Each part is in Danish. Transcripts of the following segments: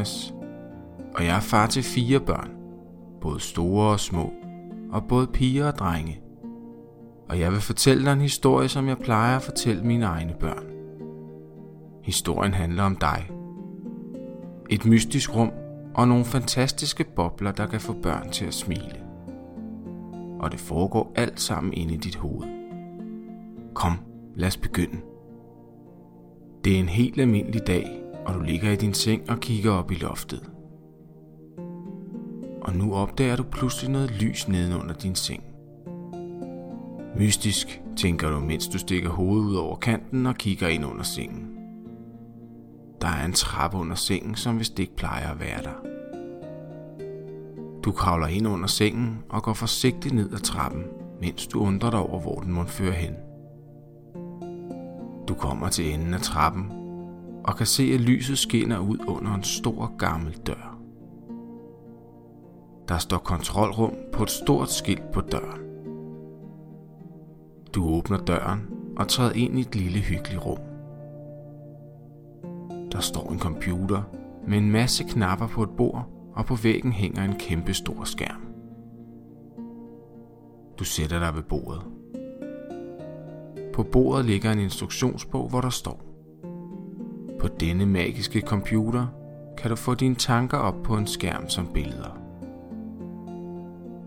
Thomas, og jeg er far til fire børn, både store og små, og både piger og drenge. Og jeg vil fortælle dig en historie, som jeg plejer at fortælle mine egne børn. Historien handler om dig. Et mystisk rum og nogle fantastiske bobler, der kan få børn til at smile. Og det foregår alt sammen inde i dit hoved. Kom, lad os begynde. Det er en helt almindelig dag, og du ligger i din seng og kigger op i loftet. Og nu opdager du pludselig noget lys nedenunder din seng. Mystisk, tænker du, mens du stikker hovedet ud over kanten og kigger ind under sengen. Der er en trappe under sengen, som vist ikke plejer at være der. Du kravler ind under sengen og går forsigtigt ned ad trappen, mens du undrer dig over, hvor den må føre hen. Du kommer til enden af trappen og kan se, at lyset skinner ud under en stor gammel dør. Der står kontrolrum på et stort skilt på døren. Du åbner døren og træder ind i et lille hyggeligt rum. Der står en computer med en masse knapper på et bord, og på væggen hænger en kæmpe stor skærm. Du sætter dig ved bordet. På bordet ligger en instruktionsbog, hvor der står på denne magiske computer kan du få dine tanker op på en skærm som billeder.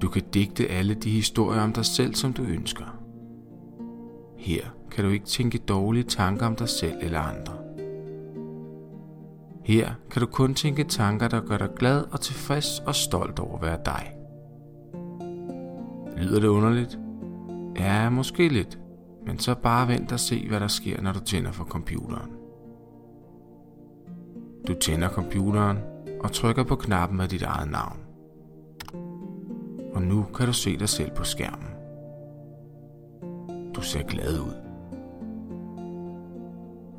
Du kan digte alle de historier om dig selv, som du ønsker. Her kan du ikke tænke dårlige tanker om dig selv eller andre. Her kan du kun tænke tanker, der gør dig glad og tilfreds og stolt over at være dig. Lyder det underligt? Ja, måske lidt. Men så bare vent og se, hvad der sker, når du tænder for computeren. Du tænder computeren og trykker på knappen med dit eget navn. Og nu kan du se dig selv på skærmen. Du ser glad ud.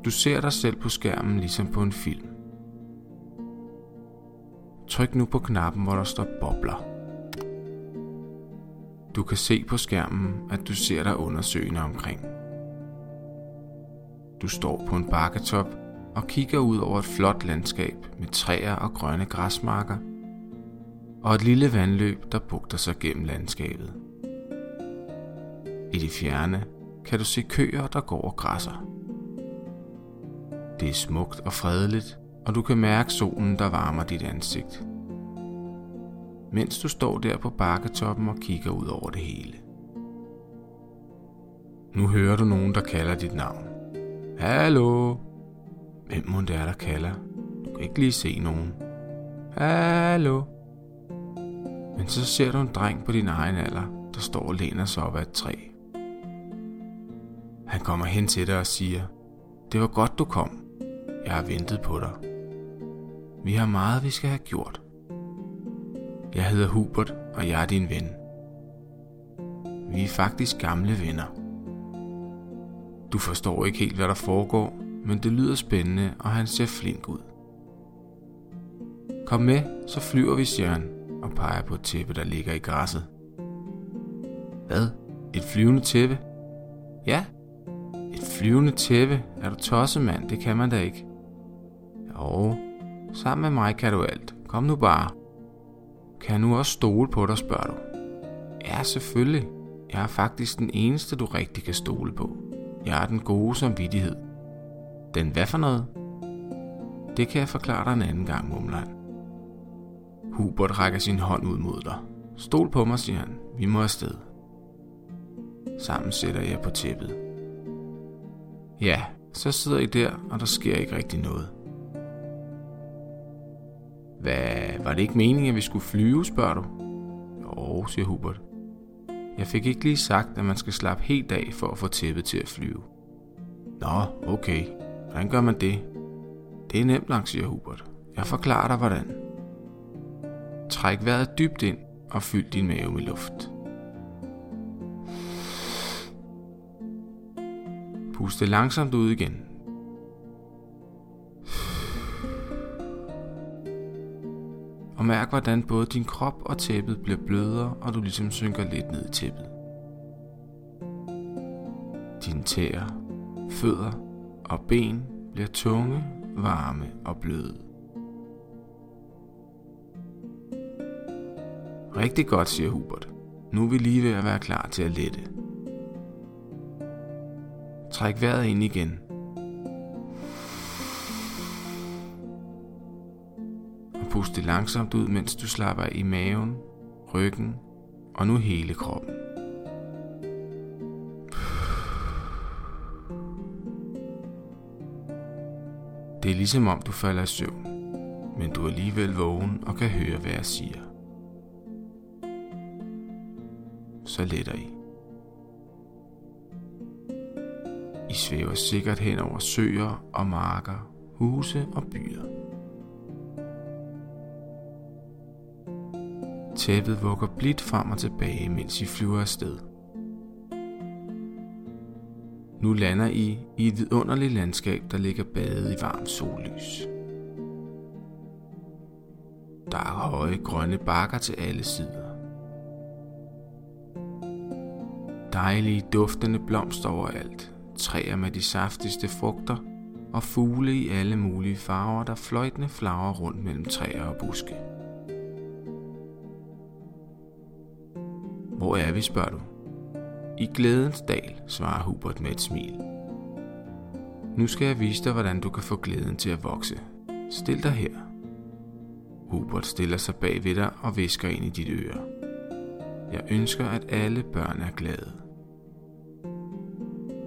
Du ser dig selv på skærmen ligesom på en film. Tryk nu på knappen, hvor der står bobler. Du kan se på skærmen, at du ser dig undersøgende omkring. Du står på en bakketop og kigger ud over et flot landskab med træer og grønne græsmarker og et lille vandløb, der bugter sig gennem landskabet. I det fjerne kan du se køer, der går og græsser. Det er smukt og fredeligt, og du kan mærke solen, der varmer dit ansigt. Mens du står der på bakketoppen og kigger ud over det hele. Nu hører du nogen, der kalder dit navn. Hallo? Hvem må det er, der kalder? Du kan ikke lige se nogen. Hallo? Men så ser du en dreng på din egen alder, der står og læner sig op ad et træ. Han kommer hen til dig og siger, det var godt du kom. Jeg har ventet på dig. Vi har meget, vi skal have gjort. Jeg hedder Hubert, og jeg er din ven. Vi er faktisk gamle venner. Du forstår ikke helt, hvad der foregår, men det lyder spændende, og han ser flink ud. Kom med, så flyver vi, siger han, og peger på et tæppe, der ligger i græsset. Hvad? Et flyvende tæppe? Ja, et flyvende tæppe. Er du tosset, mand? Det kan man da ikke. Jo, sammen med mig kan du alt. Kom nu bare. Kan jeg nu også stole på dig, spørger du. Ja, selvfølgelig. Jeg er faktisk den eneste, du rigtig kan stole på. Jeg er den gode samvittighed. Den hvad for noget? Det kan jeg forklare dig en anden gang, mumler han. Hubert rækker sin hånd ud mod dig. Stol på mig, siger han. Vi må afsted. Sammen sætter jeg på tæppet. Ja, så sidder I der, og der sker ikke rigtig noget. Hvad, var det ikke meningen, at vi skulle flyve, spørger du? Jo, siger Hubert. Jeg fik ikke lige sagt, at man skal slappe helt af for at få tæppet til at flyve. Nå, okay. Hvordan gør man det? Det er nemt langt, siger Hubert. Jeg forklarer dig, hvordan. Træk vejret dybt ind og fyld din mave med luft. Pust det langsomt ud igen. Og mærk, hvordan både din krop og tæppet bliver blødere, og du ligesom synker lidt ned i tæppet. Dine tæer, fødder og ben bliver tunge varme og bløde. Rigtig godt, siger Hubert. Nu er vi lige ved at være klar til at lette. Træk vejret ind igen. Og pust det langsomt ud, mens du slapper i maven, ryggen og nu hele kroppen. Ligesom om du falder i søvn, men du er alligevel vågen og kan høre, hvad jeg siger. Så letter I. I svæver sikkert hen over søer og marker, huse og byer. Tæppet vugger blidt frem og tilbage, mens I flyver afsted. Nu lander I i et vidunderligt landskab, der ligger badet i varmt sollys. Der er høje grønne bakker til alle sider. Dejlige duftende blomster overalt, træer med de saftigste frugter og fugle i alle mulige farver, der fløjtende flager rundt mellem træer og buske. Hvor er vi, spørger du? I glædens dal, svarer Hubert med et smil. Nu skal jeg vise dig, hvordan du kan få glæden til at vokse. Stil dig her. Hubert stiller sig bag ved dig og visker ind i dit øre. Jeg ønsker, at alle børn er glade.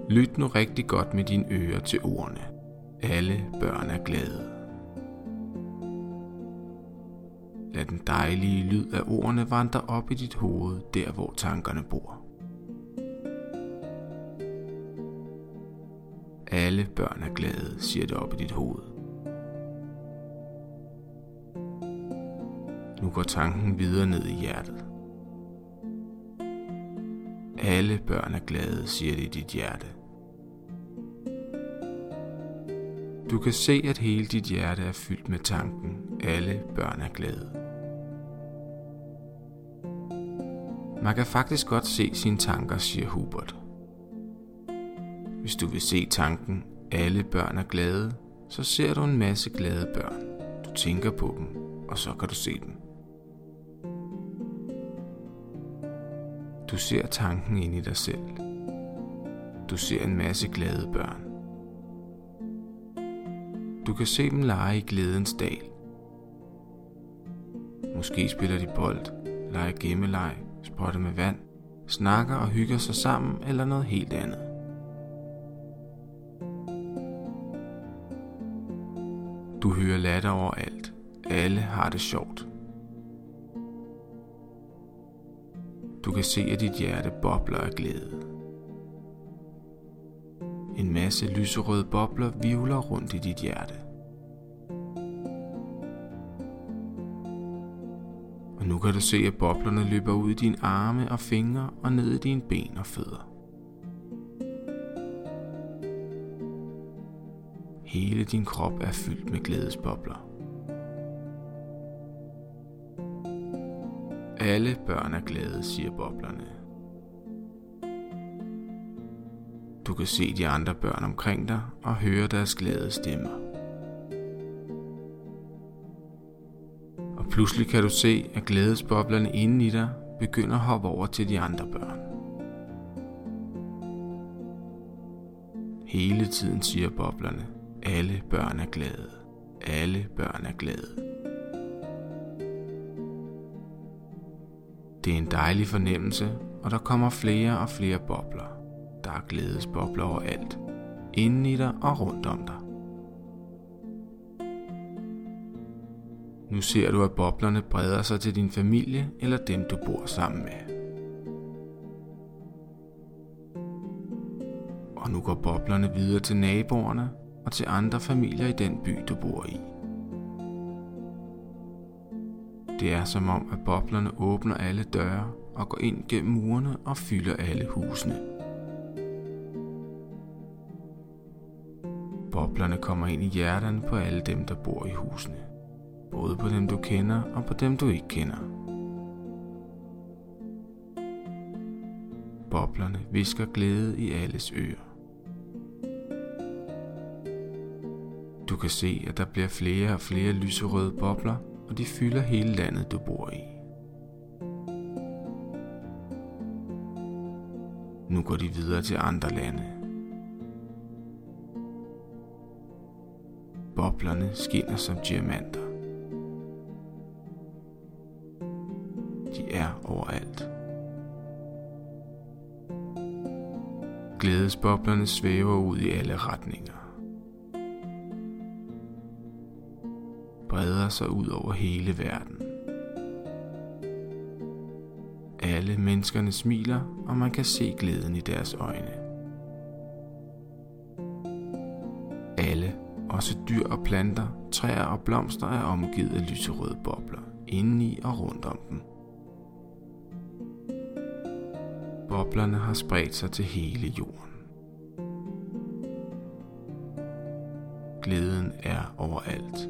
Lyt nu rigtig godt med dine ører til ordene. Alle børn er glade. Lad den dejlige lyd af ordene vandre op i dit hoved, der hvor tankerne bor. Børn er glade, siger det op i dit hoved. Nu går tanken videre ned i hjertet. Alle børn er glade, siger det i dit hjerte. Du kan se, at hele dit hjerte er fyldt med tanken. Alle børn er glade. Man kan faktisk godt se sine tanker, siger Hubert. Hvis du vil se tanken, alle børn er glade, så ser du en masse glade børn. Du tænker på dem, og så kan du se dem. Du ser tanken ind i dig selv. Du ser en masse glade børn. Du kan se dem lege i glædens dal. Måske spiller de bold, leger gemmeleg, spotter med vand, snakker og hygger sig sammen eller noget helt andet. Du hører latter overalt. Alle har det sjovt. Du kan se, at dit hjerte bobler af glæde. En masse lyserøde bobler vivler rundt i dit hjerte. Og nu kan du se, at boblerne løber ud i dine arme og fingre og ned i dine ben og fødder. Hele din krop er fyldt med glædesbobler. Alle børn er glade, siger boblerne. Du kan se de andre børn omkring dig og høre deres glade stemmer. Og pludselig kan du se, at glædesboblerne inde i dig begynder at hoppe over til de andre børn. Hele tiden siger boblerne, alle børn er glade. Alle børn er glade. Det er en dejlig fornemmelse, og der kommer flere og flere bobler. Der er glædesbobler overalt. Inden i dig og rundt om dig. Nu ser du, at boblerne breder sig til din familie eller dem, du bor sammen med. Og nu går boblerne videre til naboerne og til andre familier i den by, du bor i. Det er som om, at boblerne åbner alle døre og går ind gennem murene og fylder alle husene. Boblerne kommer ind i hjerterne på alle dem, der bor i husene. Både på dem, du kender og på dem, du ikke kender. Boblerne visker glæde i alles ører. Kan se, at der bliver flere og flere lyserøde bobler, og de fylder hele landet, du bor i. Nu går de videre til andre lande. Boblerne skinner som diamanter. De er overalt. Glædesboblerne svæver ud i alle retninger. Breder sig ud over hele verden. Alle menneskerne smiler, og man kan se glæden i deres øjne. Alle, også dyr og planter, træer og blomster er omgivet af lyserøde bobler, indeni og rundt om dem. Boblerne har spredt sig til hele jorden. Glæden er overalt.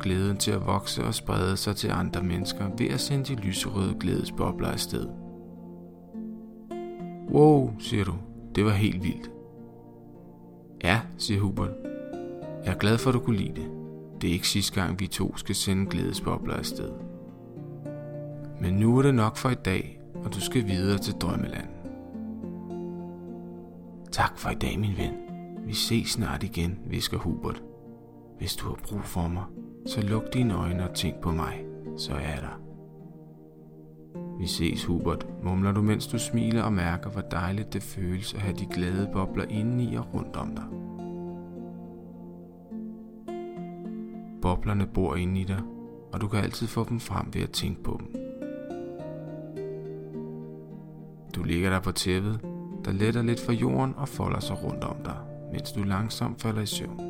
Glæden til at vokse og sprede sig til andre mennesker ved at sende de lyserøde glædesbobler afsted. Wow, siger du. Det var helt vildt. Ja, siger Hubert. Jeg er glad for, at du kunne lide det. Det er ikke sidste gang, vi to skal sende glædesbobler afsted. Men nu er det nok for i dag, og du skal videre til Drømmeland. Tak for i dag, min ven. Vi ses snart igen, visker Hubert. Hvis du har brug for mig, så luk dine øjne og tænk på mig, så er jeg der. Vi ses, Hubert, mumler du, mens du smiler og mærker, hvor dejligt det føles at have de glade bobler indeni og rundt om dig. Boblerne bor inde i dig, og du kan altid få dem frem ved at tænke på dem. Du ligger der på tæppet, der letter lidt fra jorden og folder sig rundt om dig, mens du langsomt falder i søvn.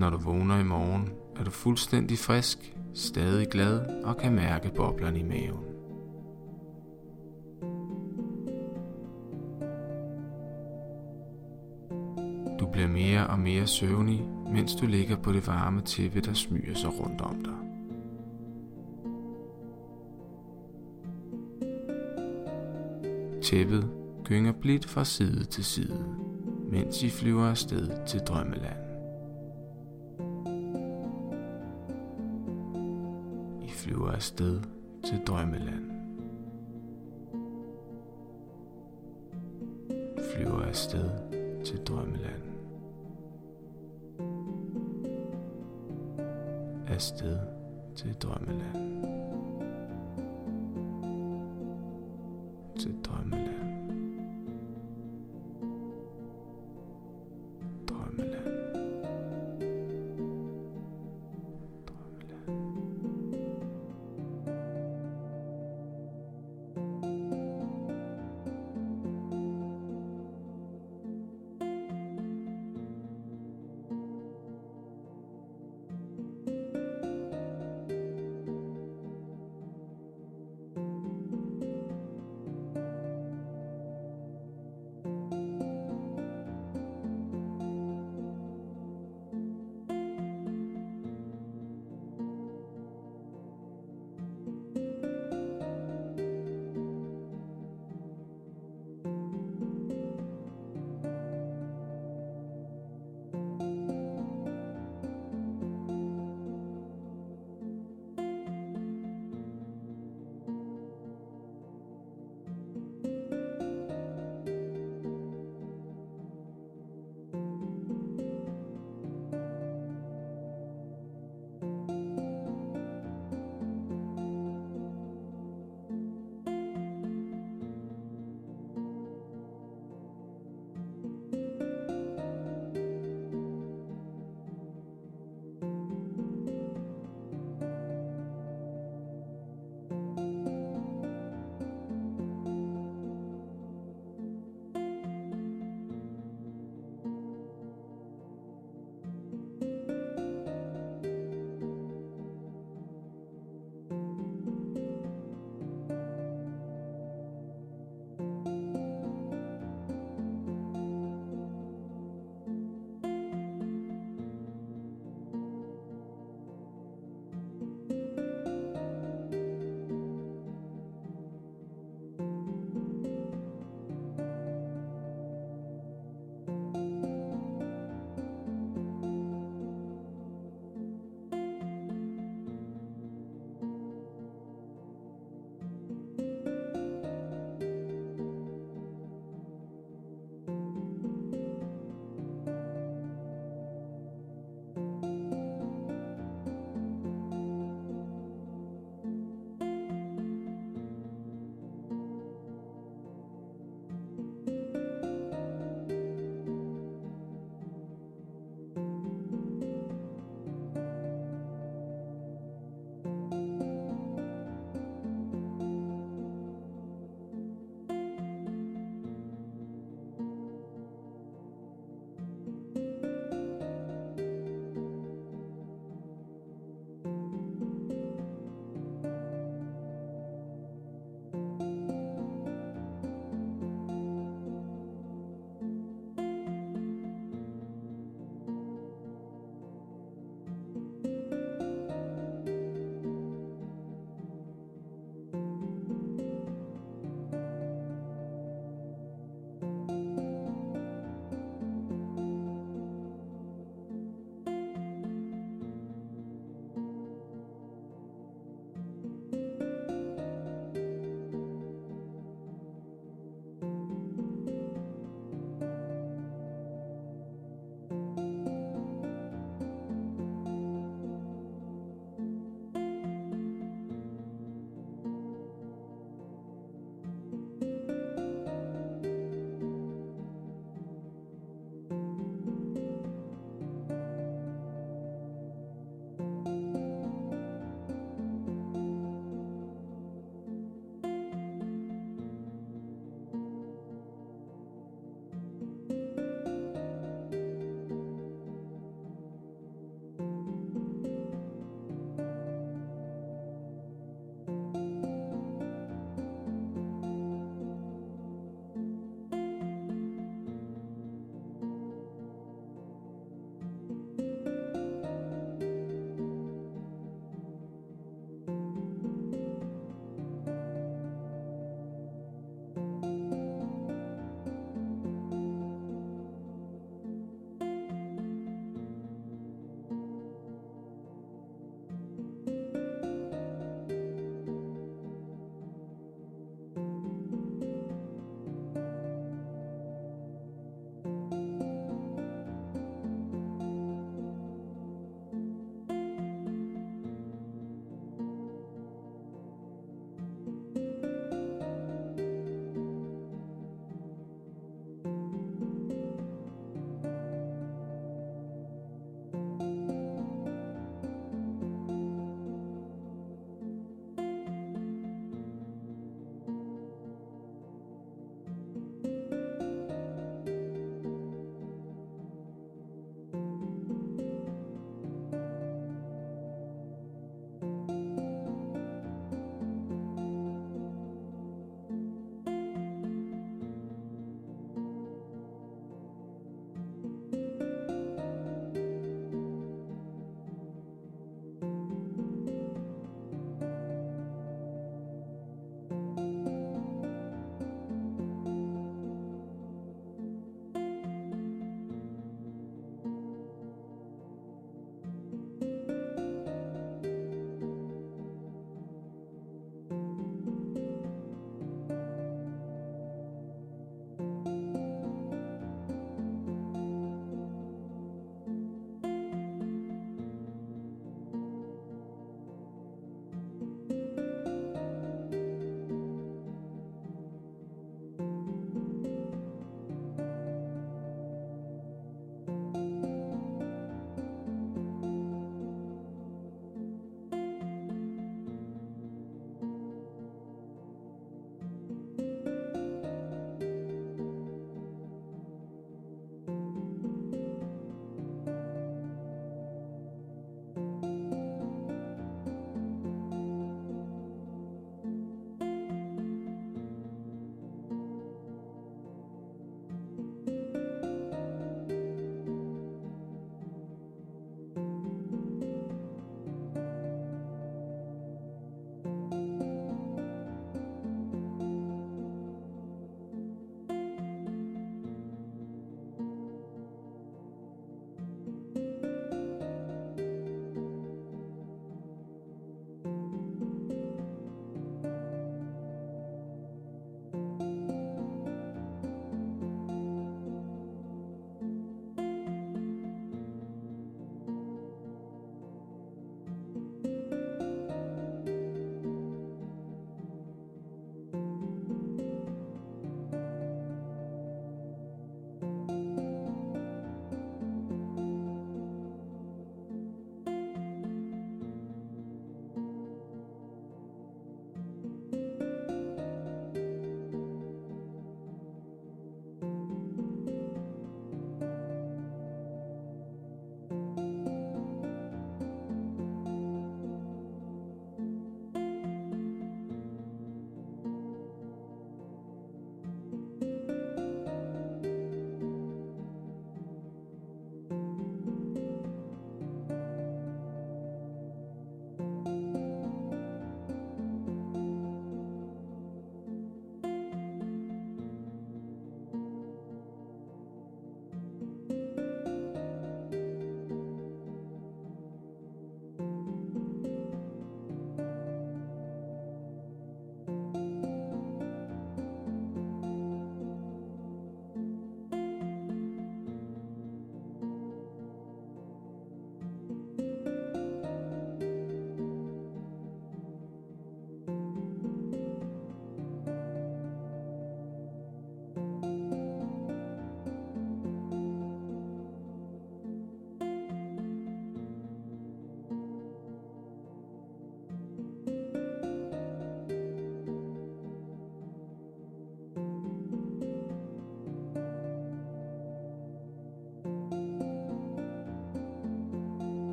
Når du vågner i morgen, er du fuldstændig frisk, stadig glad og kan mærke boblerne i maven. Du bliver mere og mere søvnig, mens du ligger på det varme tæppe, der smyger sig rundt om dig. Tæppet gynger blidt fra side til side, mens I flyver afsted til drømmeland. sted til drømmeland. Flyver afsted til drømmeland. Afsted til drømmeland. Til drømmeland.